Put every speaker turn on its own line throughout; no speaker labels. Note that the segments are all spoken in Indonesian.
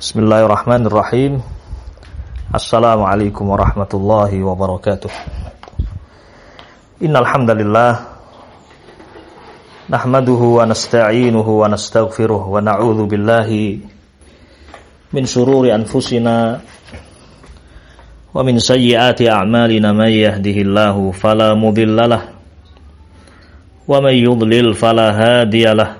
Bismillahirrahmanirrahim. Assalamualaikum warahmatullahi wabarakatuh. Innal hamdalillah nahmaduhu wa nasta'inuhu wa nastaghfiruh wa na'udzu billahi min shururi anfusina wa min sayyiati a'malina may yahdihillahu fala mudhillalah wa may yudlil fala hadiyalah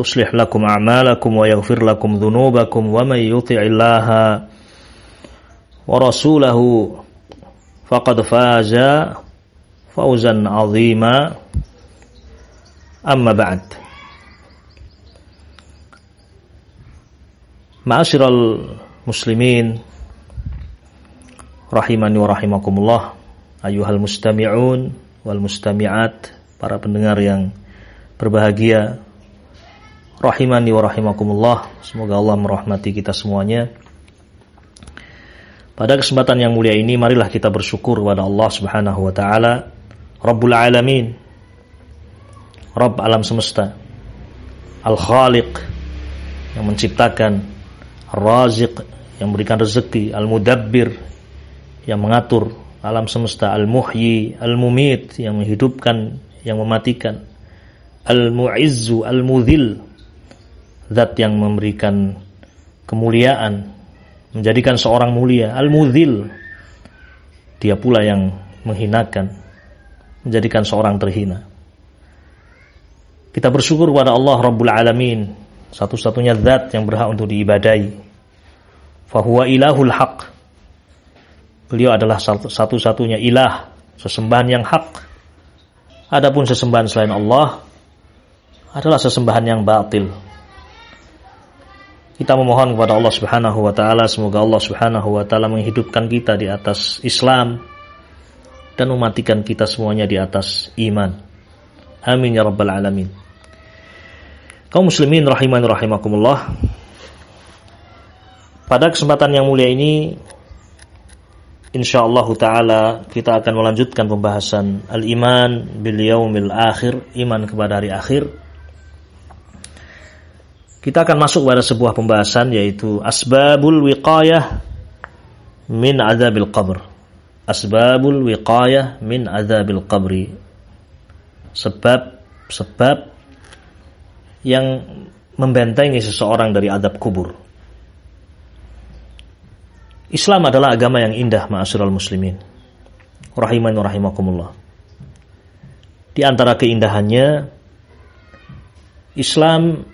يصلح لكم أعمالكم ويغفر لكم ذنوبكم ومن يطع الله ورسوله فقد فاز فوزا عظيما أما بعد معاشر المسلمين rahimani wa rahimakumullah ayuhal mustami'un wal mustami'at para pendengar yang berbahagia rahimani wa rahimakumullah. Semoga Allah merahmati kita semuanya. Pada kesempatan yang mulia ini marilah kita bersyukur kepada Allah Subhanahu wa taala, Rabbul Alamin. Rabb alam semesta. Al-Khaliq yang menciptakan, Ar-Raziq yang memberikan rezeki, Al-Mudabbir yang mengatur alam semesta, Al-Muhyi, Al-Mumit yang menghidupkan, yang mematikan, Al-Mu'izzu, Al-Mudhil zat yang memberikan kemuliaan, menjadikan seorang mulia, al-mudhil. Dia pula yang menghinakan, menjadikan seorang terhina. Kita bersyukur kepada Allah Rabbul Alamin, satu-satunya zat yang berhak untuk diibadai. Fahuwa ilahul haq. Beliau adalah satu-satunya ilah, sesembahan yang hak. Adapun sesembahan selain Allah adalah sesembahan yang batil, kita memohon kepada Allah Subhanahu wa taala semoga Allah Subhanahu wa taala menghidupkan kita di atas Islam dan mematikan kita semuanya di atas iman. Amin ya rabbal alamin. Kaum muslimin rahimani rahimakumullah. Pada kesempatan yang mulia ini insyaallah taala kita akan melanjutkan pembahasan al-iman bil yaumil akhir, iman kepada hari akhir kita akan masuk pada sebuah pembahasan yaitu asbabul wiqayah min adzabil qabr. Asbabul wiqayah min adzabil qabri. Sebab sebab yang membentengi seseorang dari adab kubur. Islam adalah agama yang indah ma'asyiral muslimin. Rahiman rahimakumullah. Di antara keindahannya Islam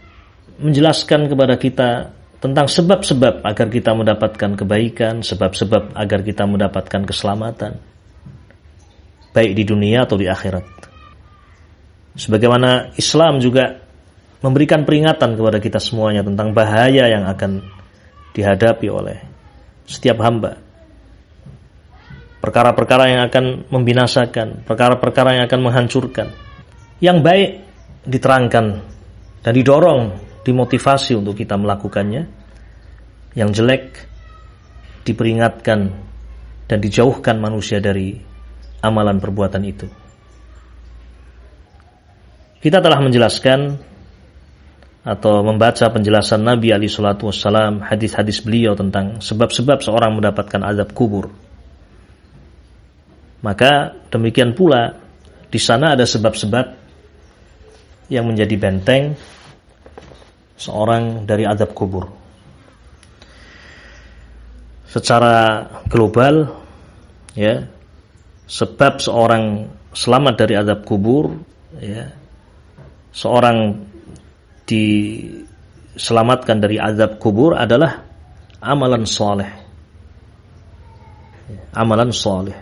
menjelaskan kepada kita tentang sebab-sebab agar kita mendapatkan kebaikan, sebab-sebab agar kita mendapatkan keselamatan, baik di dunia atau di akhirat. Sebagaimana Islam juga memberikan peringatan kepada kita semuanya tentang bahaya yang akan dihadapi oleh setiap hamba. Perkara-perkara yang akan membinasakan, perkara-perkara yang akan menghancurkan. Yang baik diterangkan dan didorong dimotivasi untuk kita melakukannya. Yang jelek diperingatkan dan dijauhkan manusia dari amalan perbuatan itu. Kita telah menjelaskan atau membaca penjelasan Nabi Ali Shallallahu Wasallam hadis-hadis beliau tentang sebab-sebab seorang mendapatkan azab kubur. Maka demikian pula di sana ada sebab-sebab yang menjadi benteng seorang dari adab kubur. Secara global ya, sebab seorang selamat dari adab kubur ya, seorang diselamatkan dari azab kubur adalah amalan soleh. Amalan soleh.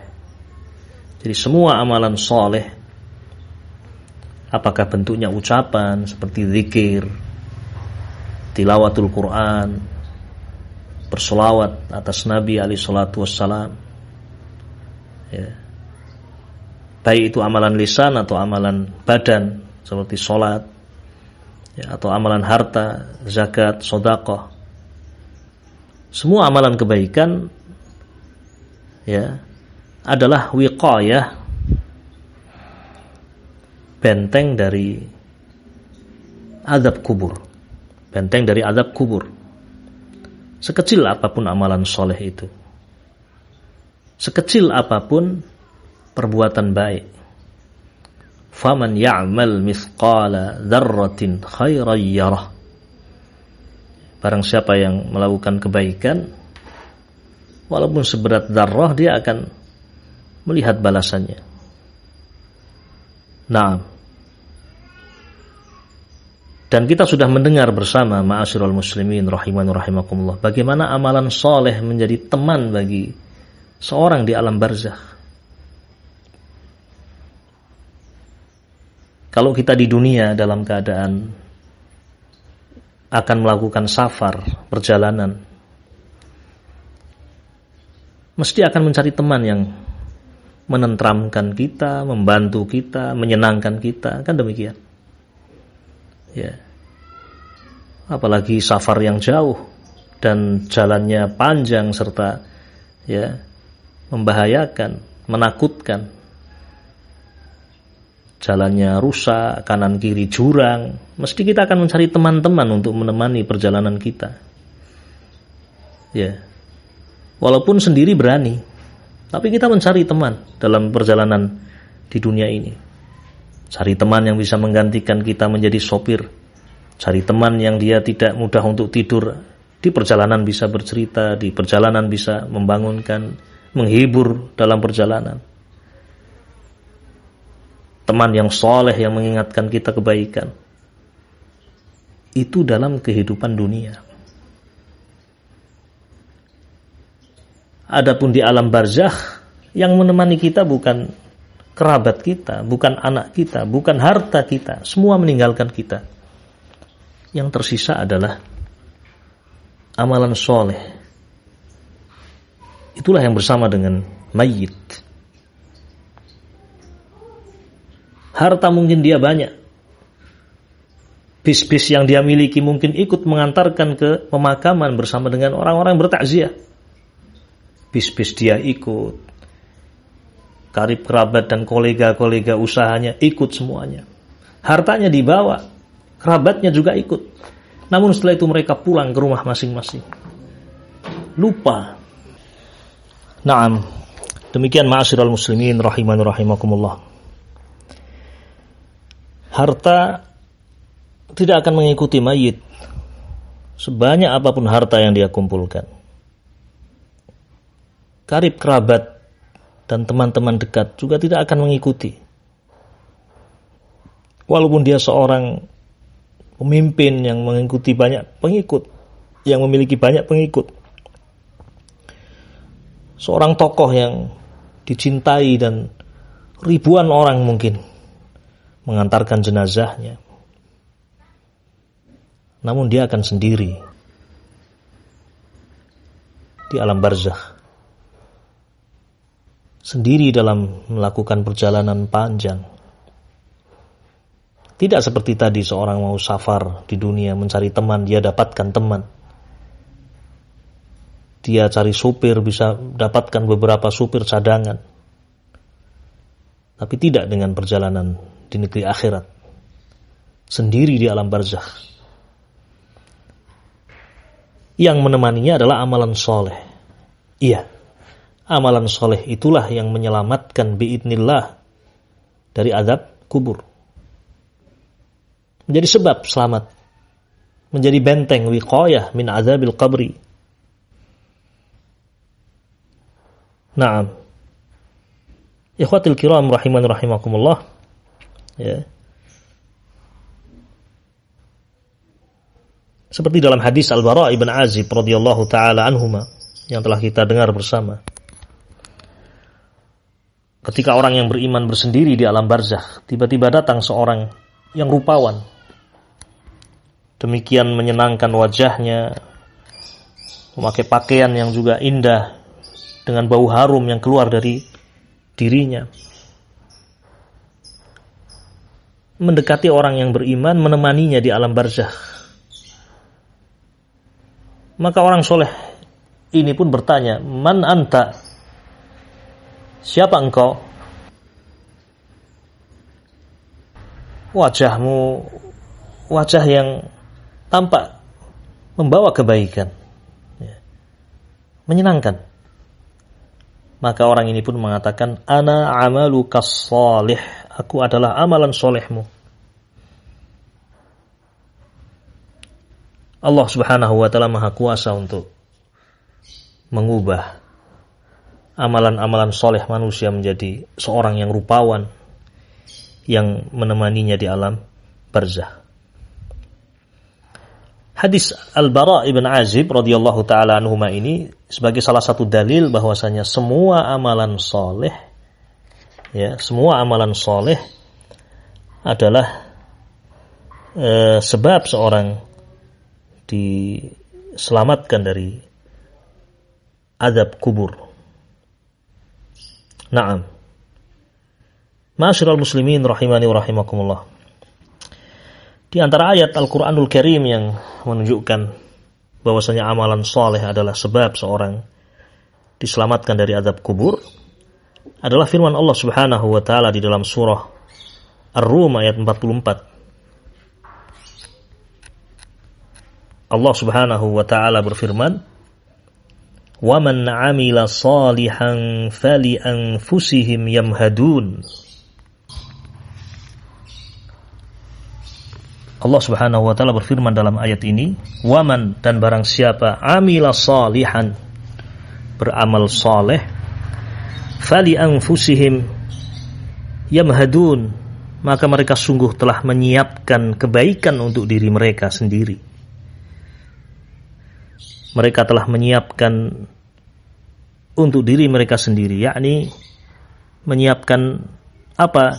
Jadi semua amalan soleh, apakah bentuknya ucapan seperti zikir, tilawatul Quran, bersolawat atas Nabi alaihi salatu wassalam. Ya. Baik itu amalan lisan atau amalan badan seperti sholat ya, atau amalan harta, zakat, sodakoh. Semua amalan kebaikan ya adalah wiqayah benteng dari azab kubur. Benteng dari azab kubur. Sekecil apa pun amalan soleh itu. Sekecil apa pun perbuatan baik. Faman ya'mal mithqala dzarratin khairan yarah. Barang siapa yang melakukan kebaikan walaupun seberat darah dia akan melihat balasannya. Nah, dan kita sudah mendengar bersama ma'asyiral muslimin rahiman rahimakumullah bagaimana amalan soleh menjadi teman bagi seorang di alam barzakh. Kalau kita di dunia dalam keadaan akan melakukan safar, perjalanan, mesti akan mencari teman yang menentramkan kita, membantu kita, menyenangkan kita, kan demikian? Ya apalagi safar yang jauh dan jalannya panjang serta ya membahayakan, menakutkan. Jalannya rusak, kanan kiri jurang, mesti kita akan mencari teman-teman untuk menemani perjalanan kita. Ya. Walaupun sendiri berani, tapi kita mencari teman dalam perjalanan di dunia ini. Cari teman yang bisa menggantikan kita menjadi sopir. Cari teman yang dia tidak mudah untuk tidur. Di perjalanan bisa bercerita, di perjalanan bisa membangunkan, menghibur dalam perjalanan. Teman yang soleh yang mengingatkan kita kebaikan. Itu dalam kehidupan dunia. Adapun di alam barzakh yang menemani kita bukan kerabat kita, bukan anak kita, bukan harta kita, semua meninggalkan kita. Yang tersisa adalah amalan soleh. Itulah yang bersama dengan mayit. Harta mungkin dia banyak. Bis-bis yang dia miliki mungkin ikut mengantarkan ke pemakaman bersama dengan orang-orang bertakziah. Bis-bis dia ikut, karib kerabat dan kolega-kolega usahanya ikut semuanya. Hartanya dibawa, kerabatnya juga ikut. Namun setelah itu mereka pulang ke rumah masing-masing. Lupa. Naam. Demikian ma'asyiral muslimin rahiman rahimakumullah. Harta tidak akan mengikuti mayit sebanyak apa pun harta yang dia kumpulkan. Karib kerabat dan teman-teman dekat juga tidak akan mengikuti. Walaupun dia seorang pemimpin yang mengikuti banyak pengikut, yang memiliki banyak pengikut. Seorang tokoh yang dicintai dan ribuan orang mungkin mengantarkan jenazahnya. Namun dia akan sendiri di alam barzakh sendiri dalam melakukan perjalanan panjang. Tidak seperti tadi seorang mau safar di dunia mencari teman, dia dapatkan teman. Dia cari supir, bisa dapatkan beberapa supir cadangan. Tapi tidak dengan perjalanan di negeri akhirat. Sendiri di alam barzakh. Yang menemaninya adalah amalan soleh. Iya, Amalan soleh itulah yang menyelamatkan biidnillah dari adab kubur. Menjadi sebab selamat. Menjadi benteng wiqayah min azabil qabri. Naam. Ikhwatil kiram rahiman rahimakumullah. Ya. Seperti dalam hadis Al-Bara ibn Azib radhiyallahu taala anhuma yang telah kita dengar bersama. Ketika orang yang beriman bersendiri di alam barzakh, tiba-tiba datang seorang yang rupawan. Demikian menyenangkan wajahnya, memakai pakaian yang juga indah dengan bau harum yang keluar dari dirinya. Mendekati orang yang beriman, menemaninya di alam barzah. Maka orang soleh ini pun bertanya, Man anta? Siapa engkau? Wajahmu wajah yang tampak membawa kebaikan. Ya. Menyenangkan. Maka orang ini pun mengatakan, Ana amalu salih. Aku adalah amalan solehmu. Allah subhanahu wa ta'ala maha kuasa untuk mengubah amalan-amalan soleh manusia menjadi seorang yang rupawan yang menemaninya di alam barzah. Hadis Al-Bara ibn Azib radhiyallahu taala anhuma ini sebagai salah satu dalil bahwasanya semua amalan soleh ya semua amalan soleh adalah e, sebab seorang diselamatkan dari adab kubur. Naam. Ma'asyiral muslimin rahimani wa rahimakumullah. Di antara ayat Al-Qur'anul Karim yang menunjukkan bahwasanya amalan soleh adalah sebab seorang diselamatkan dari adab kubur adalah firman Allah Subhanahu wa taala di dalam surah Ar-Rum ayat 44. Allah Subhanahu wa taala berfirman, "Wa man 'amila salihan fali anfusihim yamhadun." Allah Subhanahu wa taala berfirman dalam ayat ini, "Waman dan barang siapa amila salihan beramal saleh fali anfusihim yamhadun maka mereka sungguh telah menyiapkan kebaikan untuk diri mereka sendiri. Mereka telah menyiapkan untuk diri mereka sendiri yakni menyiapkan apa?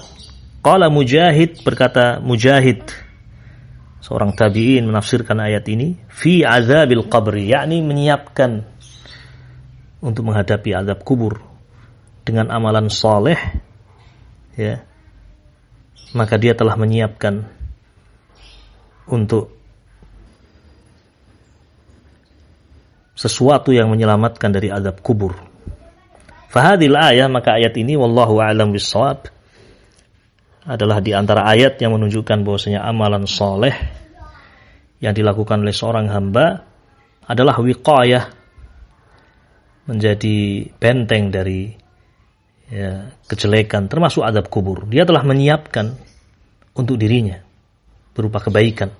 Qala mujahid berkata mujahid seorang tabi'in menafsirkan ayat ini fi azabil qabri yakni menyiapkan untuk menghadapi azab kubur dengan amalan soleh ya maka dia telah menyiapkan untuk sesuatu yang menyelamatkan dari azab kubur. Fahadil ayat maka ayat ini wallahu a'lam bissawab adalah di antara ayat yang menunjukkan bahwasanya amalan soleh yang dilakukan oleh seorang hamba adalah wiqayah menjadi benteng dari ya, kejelekan termasuk azab kubur. Dia telah menyiapkan untuk dirinya berupa kebaikan.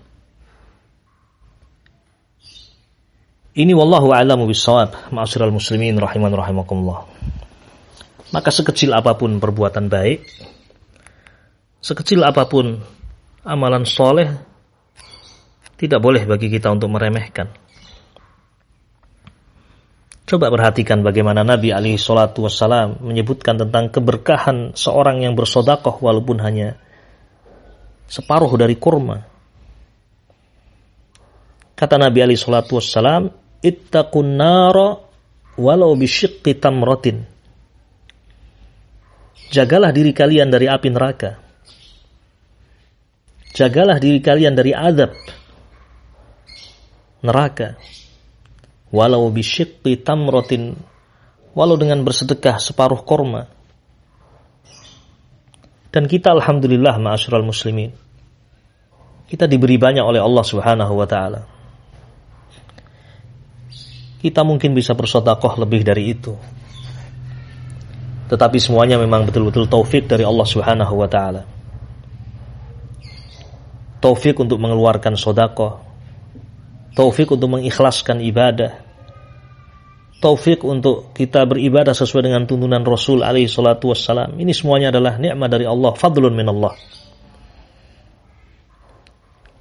Ini wallahu a'lamu bissawab, ma'asyiral muslimin rahiman rahimakumullah. Maka sekecil apa pun perbuatan baik, sekecil apa pun amalan soleh, tidak boleh bagi kita untuk meremehkan. Coba perhatikan bagaimana Nabi Ali Shallallahu Wasallam menyebutkan tentang keberkahan seorang yang bersodakoh walaupun hanya separuh dari kurma. Kata Nabi Ali Shallallahu Wasallam, ittaqun nara walau bisyiqqi tamratin. Jagalah diri kalian dari api neraka. Jagalah diri kalian dari azab neraka. Walau bisyiqqi tamratin walau dengan bersedekah separuh korma. Dan kita alhamdulillah ma'asyiral muslimin. Kita diberi banyak oleh Allah Subhanahu wa taala kita mungkin bisa bersodakoh lebih dari itu. Tetapi semuanya memang betul-betul taufik dari Allah Subhanahu wa taala. Taufik untuk mengeluarkan sodakoh. Taufik untuk mengikhlaskan ibadah. Taufik untuk kita beribadah sesuai dengan tuntunan Rasul alaihi salatu wassalam. Ini semuanya adalah nikmat dari Allah, fadlun min Allah.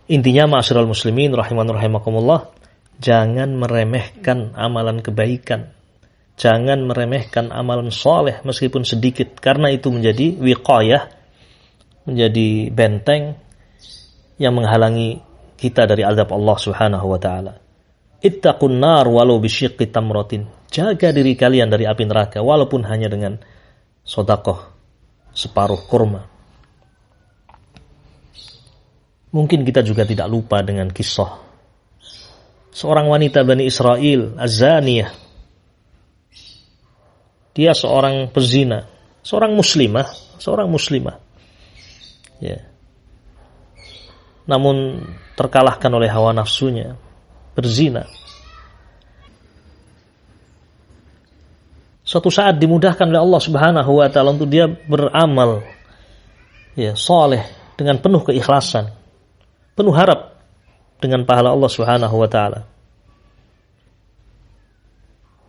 Intinya ma'asyiral muslimin rahiman rahimakumullah, Jangan meremehkan amalan kebaikan. Jangan meremehkan amalan soleh meskipun sedikit. Karena itu menjadi wiqayah, menjadi benteng yang menghalangi kita dari azab Allah subhanahu wa ta'ala. Ittaqun nar walau bisyiqqi tamratin. Jaga diri kalian dari api neraka walaupun hanya dengan sodakoh separuh kurma. Mungkin kita juga tidak lupa dengan kisah seorang wanita Bani Israel, Azaniyah. Dia seorang pezina, seorang muslimah, seorang muslimah. Ya. Namun terkalahkan oleh hawa nafsunya, berzina. Suatu saat dimudahkan oleh Allah Subhanahu wa taala untuk dia beramal ya, soleh dengan penuh keikhlasan, penuh harap dengan pahala Allah Subhanahu wa taala.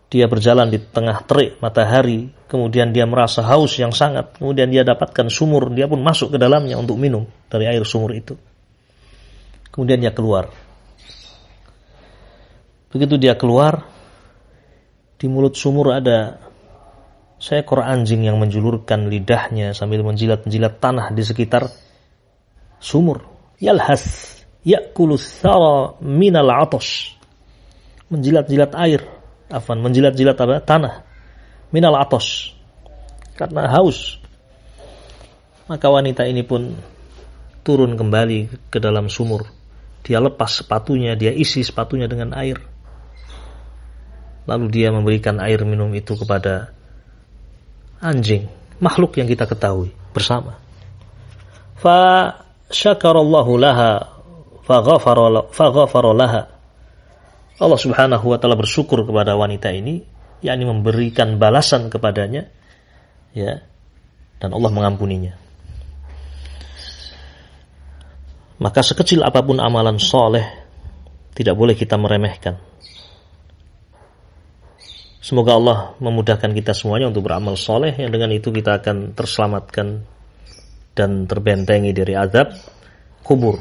Dia berjalan di tengah terik matahari, kemudian dia merasa haus yang sangat, kemudian dia dapatkan sumur, dia pun masuk ke dalamnya untuk minum dari air sumur itu. Kemudian dia keluar. Begitu dia keluar, di mulut sumur ada seekor anjing yang menjulurkan lidahnya sambil menjilat-jilat tanah di sekitar sumur. Yalhas, yakulu thara minal atos. Menjilat-jilat air, afan, menjilat-jilat? Tanah. Minal atos. Karena haus. Maka wanita ini pun turun kembali ke dalam sumur. Dia lepas sepatunya, dia isi sepatunya dengan air Lalu dia memberikan air minum itu kepada anjing, makhluk yang kita ketahui bersama. Fa syakarallahu laha fa ghafara laha. Allah Subhanahu wa taala bersyukur kepada wanita ini, yakni memberikan balasan kepadanya ya dan Allah mengampuninya. Maka sekecil apa pun amalan soleh tidak boleh kita meremehkan. Semoga Allah memudahkan kita semuanya untuk beramal soleh yang dengan itu kita akan terselamatkan dan terbentengi dari azab kubur.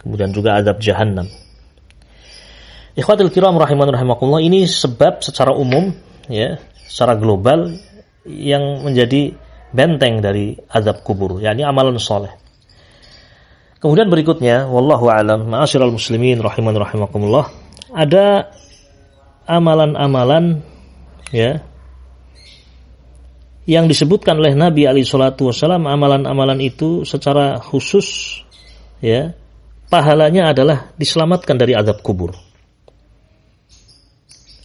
Kemudian juga azab jahannam. Ikhwatul kiram rahiman rahimakumullah ini sebab secara umum ya, secara global yang menjadi benteng dari azab kubur, yakni amalan soleh. Kemudian berikutnya, wallahu alam, ma'asyiral muslimin rahiman rahimakumullah, ada amalan-amalan ya yang disebutkan oleh Nabi Ali Shallallahu Wasallam amalan-amalan itu secara khusus ya pahalanya adalah diselamatkan dari azab kubur.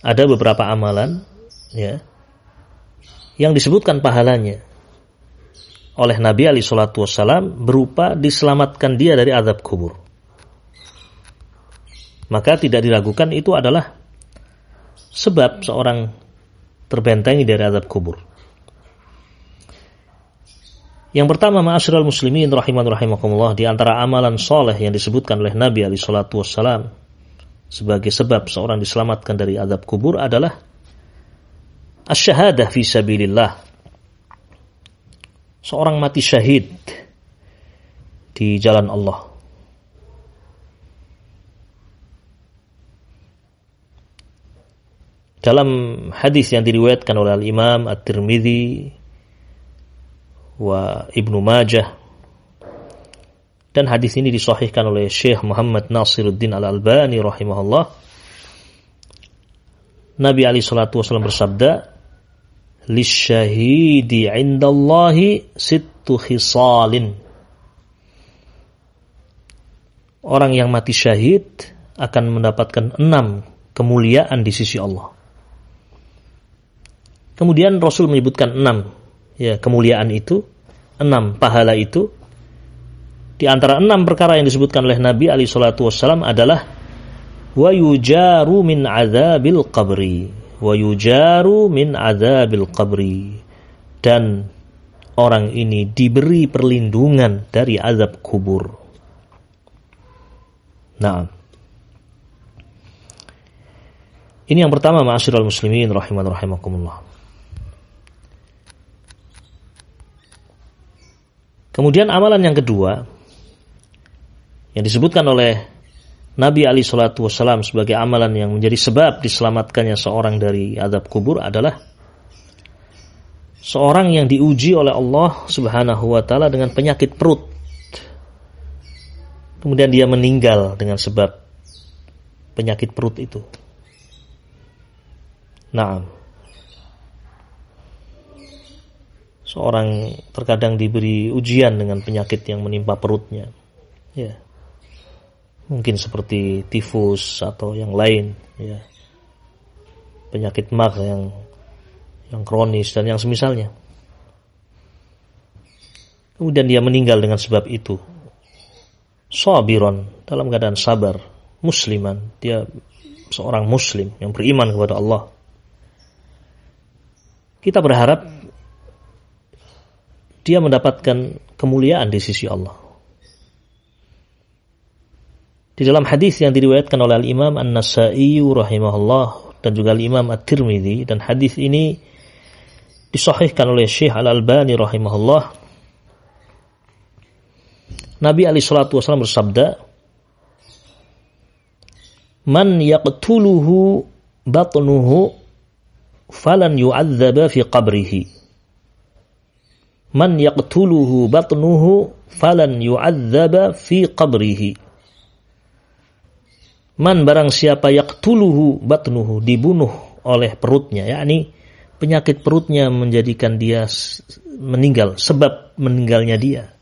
Ada beberapa amalan ya yang disebutkan pahalanya oleh Nabi Ali Shallallahu Wasallam berupa diselamatkan dia dari azab kubur. Maka tidak diragukan itu adalah sebab seorang terbentengi dari azab kubur. Yang pertama, ma'asyiral muslimin rahiman rahimakumullah di antara amalan soleh yang disebutkan oleh Nabi alaihi salatu wassalam sebagai sebab seorang diselamatkan dari azab kubur adalah asyahadah fi sabilillah. Seorang mati syahid di jalan Allah. Dalam hadis yang diriwayatkan oleh Imam At-Tirmidzi wa Ibnu Majah dan hadis ini disahihkan oleh Syekh Muhammad Nasiruddin Al-Albani rahimahullah Nabi Ali salatu wasallam bersabda lisyahidi indallahi sittu khisalin Orang yang mati syahid akan mendapatkan enam kemuliaan di sisi Allah. Kemudian Rasul menyebutkan enam ya kemuliaan itu, enam pahala itu. Di antara enam perkara yang disebutkan oleh Nabi Ali Shallallahu Wasallam adalah wa yujaru min azabil qabri wa yujaru min azabil qabri dan orang ini diberi perlindungan dari azab kubur. Nah, ini yang pertama ma'asyiral muslimin rahiman rahimakumullah. Kemudian amalan yang kedua yang disebutkan oleh Nabi Ali Shallallahu Wasallam sebagai amalan yang menjadi sebab diselamatkannya seorang dari adab kubur adalah seorang yang diuji oleh Allah Subhanahu Wa Taala dengan penyakit perut. Kemudian dia meninggal dengan sebab penyakit perut itu. Nah, seorang terkadang diberi ujian dengan penyakit yang menimpa perutnya. Ya. Mungkin seperti tifus atau yang lain, ya. Penyakit mag yang yang kronis dan yang semisalnya. Kemudian dia meninggal dengan sebab itu. Sabiron dalam keadaan sabar, musliman, dia seorang muslim yang beriman kepada Allah. Kita berharap dia mendapatkan kemuliaan di sisi Allah. Di dalam hadis yang diriwayatkan oleh Al-Imam An-Nasa'i rahimahullah dan juga Al-Imam At-Tirmidzi dan hadis ini disahihkan oleh Syekh Al-Albani rahimahullah Nabi Ali Shallallahu Wasallam bersabda, "Man yaqtuluhu batnuhu falan yu'adzaba fi qabrihi." Man yaqtuluhu batnuhu falan yu'adzaba fi qabrihi. Man barang siapa yaqtuluhu batnuhu dibunuh oleh perutnya, yakni penyakit perutnya menjadikan dia meninggal sebab meninggalnya dia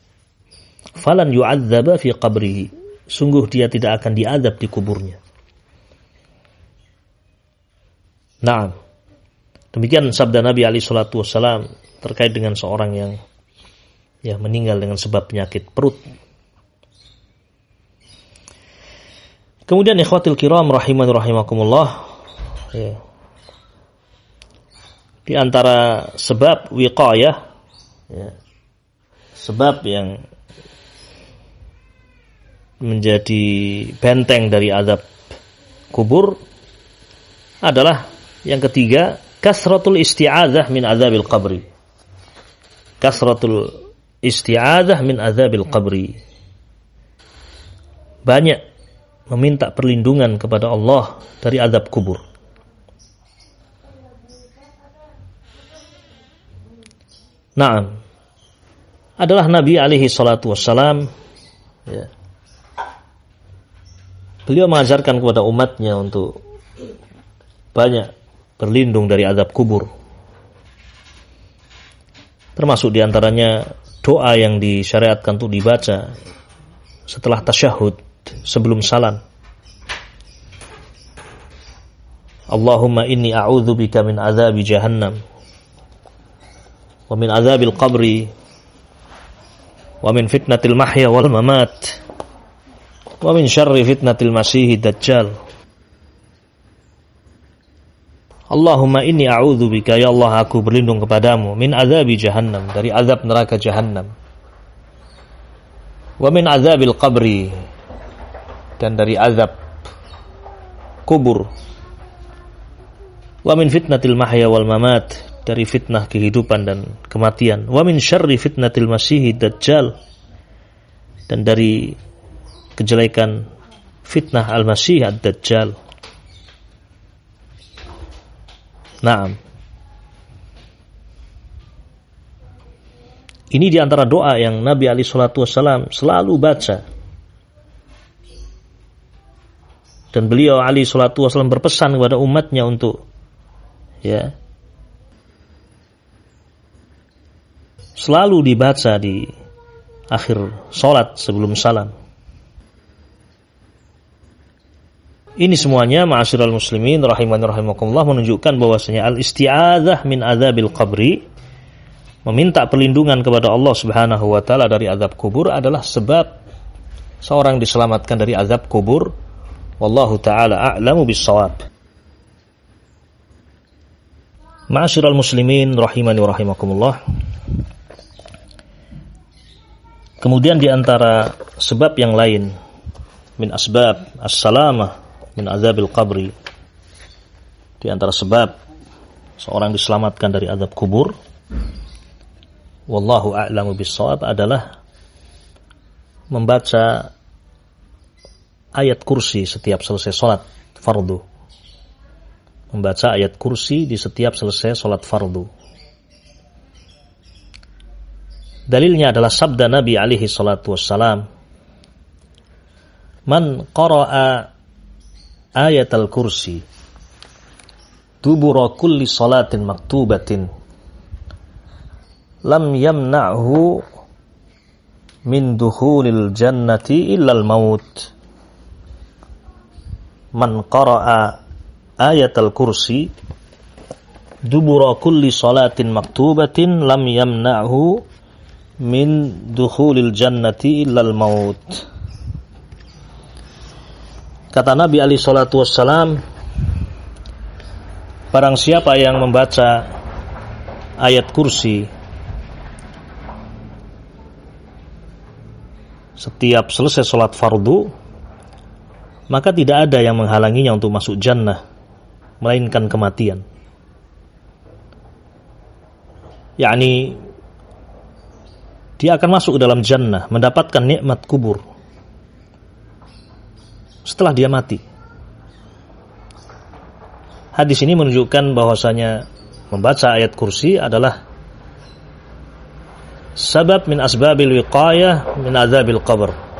falan yu'adzaba fi qabrihi. Sungguh dia tidak akan diadab di kuburnya. Nah, demikian sabda Nabi Ali Shallallahu Wasallam terkait dengan seorang yang ya meninggal dengan sebab penyakit perut. Kemudian ikhwatil kiram rahiman rahimakumullah. Ya. Di antara sebab wiqayah ya, sebab yang menjadi benteng dari azab kubur adalah yang ketiga kasratul isti'adzah min azabil qabri. Kasratul isti'adzah min azabil qabri. Banyak meminta perlindungan kepada Allah dari azab kubur. Nah, adalah Nabi alaihi salatu wassalam ya, beliau mengajarkan kepada umatnya untuk banyak berlindung dari azab kubur. Termasuk di antaranya doa yang disyariatkan untuk dibaca setelah tasyahud sebelum salam. Allahumma inni a'udzu bika min azabi jahannam wa min azabil qabri wa min fitnatil mahya wal mamat wa min syarri fitnatil masih dajjal Allahumma inni a'udzu bika ya Allah aku berlindung kepadamu min azabi jahannam dari azab neraka jahannam wa min azabil qabri dan dari azab kubur wa min fitnatil mahya wal mamat dari fitnah kehidupan dan kematian wa min syarri fitnatil masih dajjal dan dari kejelekan fitnah Al-Masih Ad-Dajjal. Naam. Ini di antara doa yang Nabi Ali Shallallahu Wasallam selalu baca. Dan beliau Ali Shallallahu Wasallam berpesan kepada umatnya untuk ya selalu dibaca di akhir solat sebelum salam. Ini semuanya ma'asyiral muslimin rahiman rahimakumullah menunjukkan bahwasanya al-isti'adzah min adzabil qabri meminta perlindungan kepada Allah Subhanahu wa taala dari azab kubur adalah sebab seorang diselamatkan dari azab kubur. Wallahu taala a'lamu bis-shawab. Ma'asyiral muslimin rahimani rahimakumullah. Kemudian di antara sebab yang lain min asbab as-salamah min azabil qabri di antara sebab seorang diselamatkan dari azab kubur wallahu a'lamu bissawab adalah membaca ayat kursi setiap selesai salat fardu. Membaca ayat kursi di setiap selesai salat fardu. Dalilnya adalah sabda Nabi alaihi salatu wassalam man qara'a ayat al-kursi dubura kulli salatin maktubatin lam yamna'hu min dukhulil jannati illa al-maut man qara'a ayat al-kursi dubura kulli salatin maktubatin lam yamna'hu min dukhulil jannati illa al-maut Kata Nabi Ali Shallallahu Wasallam, barang siapa yang membaca ayat kursi setiap selesai sholat fardu, maka tidak ada yang menghalanginya untuk masuk jannah, melainkan kematian. yakni dia akan masuk ke dalam jannah, mendapatkan nikmat kubur setelah dia mati. Hadis ini menunjukkan bahwasanya membaca ayat kursi adalah sebab min asbabil wiqayah min azabil qabr.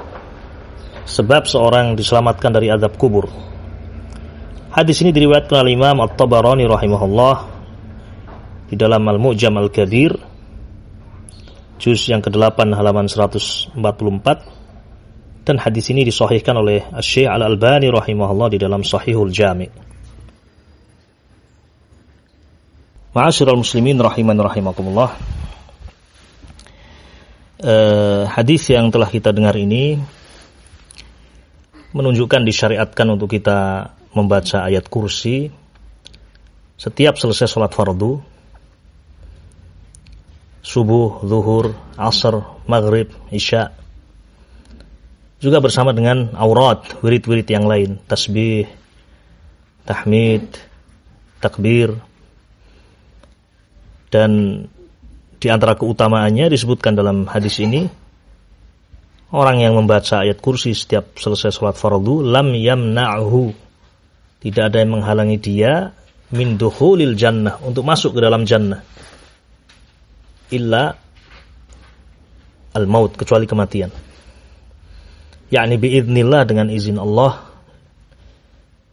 Sebab seorang diselamatkan dari azab kubur. Hadis ini diriwayatkan oleh Imam At-Tabarani rahimahullah di dalam Al-Mu'jam Al-Kabir juz yang ke-8 halaman 144 dan hadis ini disahihkan oleh Syekh Al-Albani rahimahullah di dalam Sahihul Jami. Ma'asyiral muslimin rahiman rahimakumullah. Uh, hadis yang telah kita dengar ini menunjukkan disyariatkan untuk kita membaca ayat kursi setiap selesai sholat fardu subuh, zuhur, asar, maghrib, isya juga bersama dengan aurat, wirid-wirid yang lain, tasbih, tahmid, takbir. Dan di antara keutamaannya disebutkan dalam hadis ini orang yang membaca ayat kursi setiap selesai sholat fardu lam yamna'hu. Tidak ada yang menghalangi dia min dukhulil jannah untuk masuk ke dalam jannah. Illa al maut kecuali kematian. Yakni biidnillah dengan izin Allah.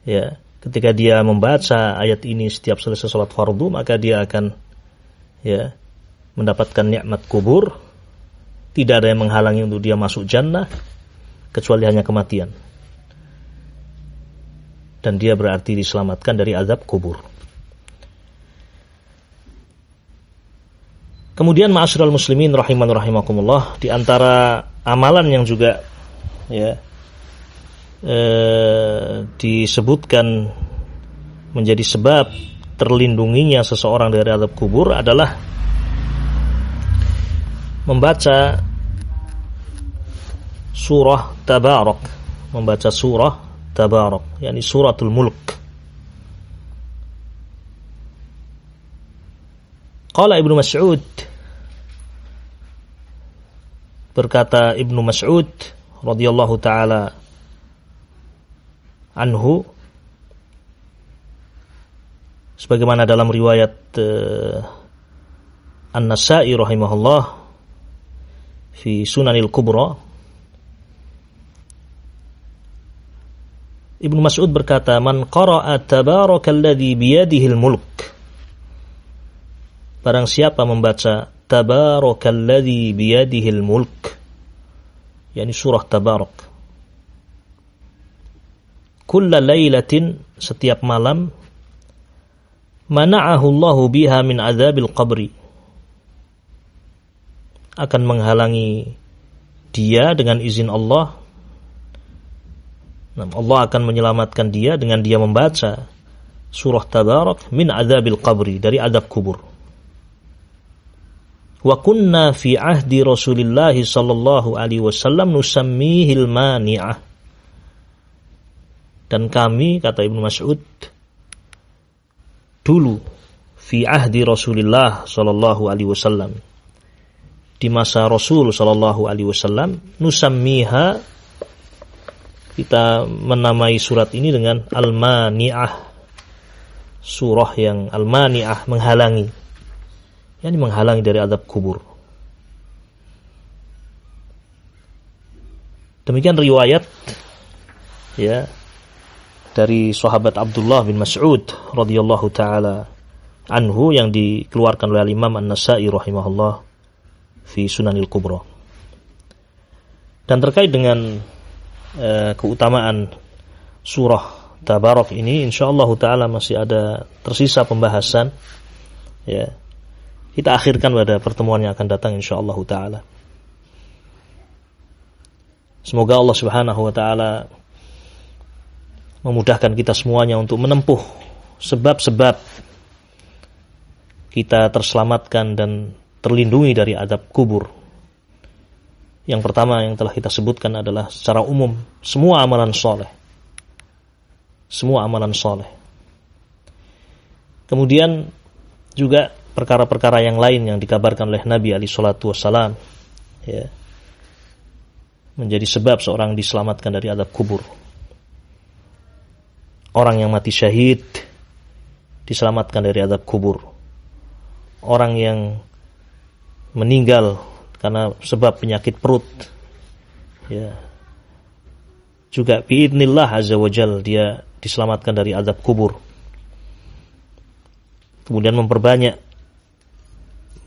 Ya ketika dia membaca ayat ini setiap selesai sholat fardu maka dia akan ya mendapatkan nikmat kubur tidak ada yang menghalangi untuk dia masuk jannah kecuali hanya kematian. Dan dia berarti diselamatkan dari azab kubur. Kemudian ma'asyiral muslimin rahiman rahimakumullah di antara amalan yang juga ya e, disebutkan menjadi sebab terlindunginya seseorang dari azab kubur adalah membaca surah tabarak. Membaca surah tabarak. Yakni suratul mulk. Qala Ibnu Mas'ud. Berkata Ibnu Mas'ud radhiyallahu taala anhu sebagaimana dalam riwayat uh, An-Nasa'i rahimahullah fi Sunanil Kubra Ibnu Mas'ud berkata man qara'a tabarakalladzi biyadihil mulk Barang siapa membaca tabarakalladzi biyadihil mulk yakni surah Tabarak. Kulla laylatin setiap malam mana'ahu Allahu biha min azabil qabri akan menghalangi dia dengan izin Allah Allah akan menyelamatkan dia dengan dia membaca surah Tabarak min azabil qabri dari azab kubur Wa kunna fi ahdi Rasulillah sallallahu alaihi wasallam nusammihil mani'ah. Dan kami kata Ibnu Mas'ud dulu fi ahdi Rasulillah sallallahu alaihi wasallam di masa Rasul sallallahu alaihi wasallam nusammiha kita menamai surat ini dengan al-mani'ah surah yang al-mani'ah menghalangi yang menghalangi dari adab kubur. Demikian riwayat ya dari sahabat Abdullah bin Mas'ud radhiyallahu taala anhu yang dikeluarkan oleh Imam An-Nasa'i rahimahullah fi Sunanil Kubra. Dan terkait dengan uh, keutamaan surah Tabarok ini insyaallah taala masih ada tersisa pembahasan ya. Kita akhirkan pada pertemuan yang akan datang insyaallah taala. Semoga Allah Subhanahu wa taala memudahkan kita semuanya untuk menempuh sebab-sebab kita terselamatkan dan terlindungi dari adab kubur. Yang pertama yang telah kita sebutkan adalah secara umum semua amalan soleh. Semua amalan soleh. Kemudian juga perkara-perkara yang lain yang dikabarkan oleh Nabi Ali Shallallahu Wasallam ya, menjadi sebab seorang diselamatkan dari adab kubur orang yang mati syahid diselamatkan dari adab kubur. Orang yang meninggal karena sebab penyakit perut ya juga biidnillah azza wajal dia diselamatkan dari adab kubur. Kemudian memperbanyak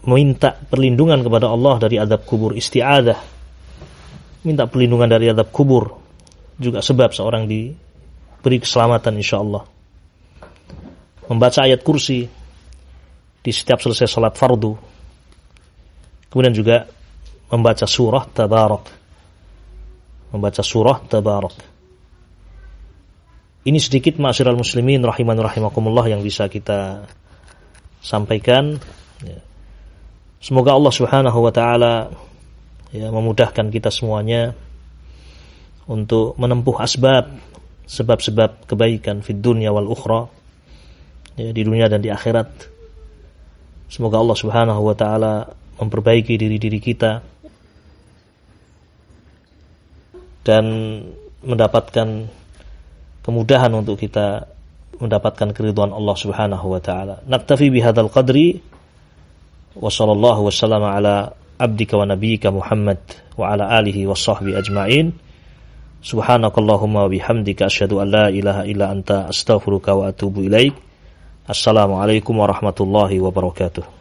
meminta perlindungan kepada Allah dari adab kubur isti'adah. Minta perlindungan dari adab kubur juga sebab seorang di beri keselamatan insya Allah. Membaca ayat kursi di setiap selesai salat fardu. Kemudian juga membaca surah Tabarak. Membaca surah Tabarak. Ini sedikit ma'asyiral muslimin rahiman rahimakumullah yang bisa kita sampaikan. Ya. Semoga Allah Subhanahu wa taala ya memudahkan kita semuanya untuk menempuh asbab sebab-sebab kebaikan di dunia wal ukhra ya, di dunia dan di akhirat. Semoga Allah Subhanahu wa taala memperbaiki diri-diri kita dan mendapatkan kemudahan untuk kita mendapatkan keridhaan Allah Subhanahu wa taala. Naktafi bihadzal qadri wa sallallahu wasallama ala abdika wa nabiyyika Muhammad wa ala alihi wa sahbihi ajma'in. Subhanakallahumma bihamdika asyhadu an la ilaha illa anta astaghfiruka wa atubu ilaik. Assalamualaikum warahmatullahi wabarakatuh.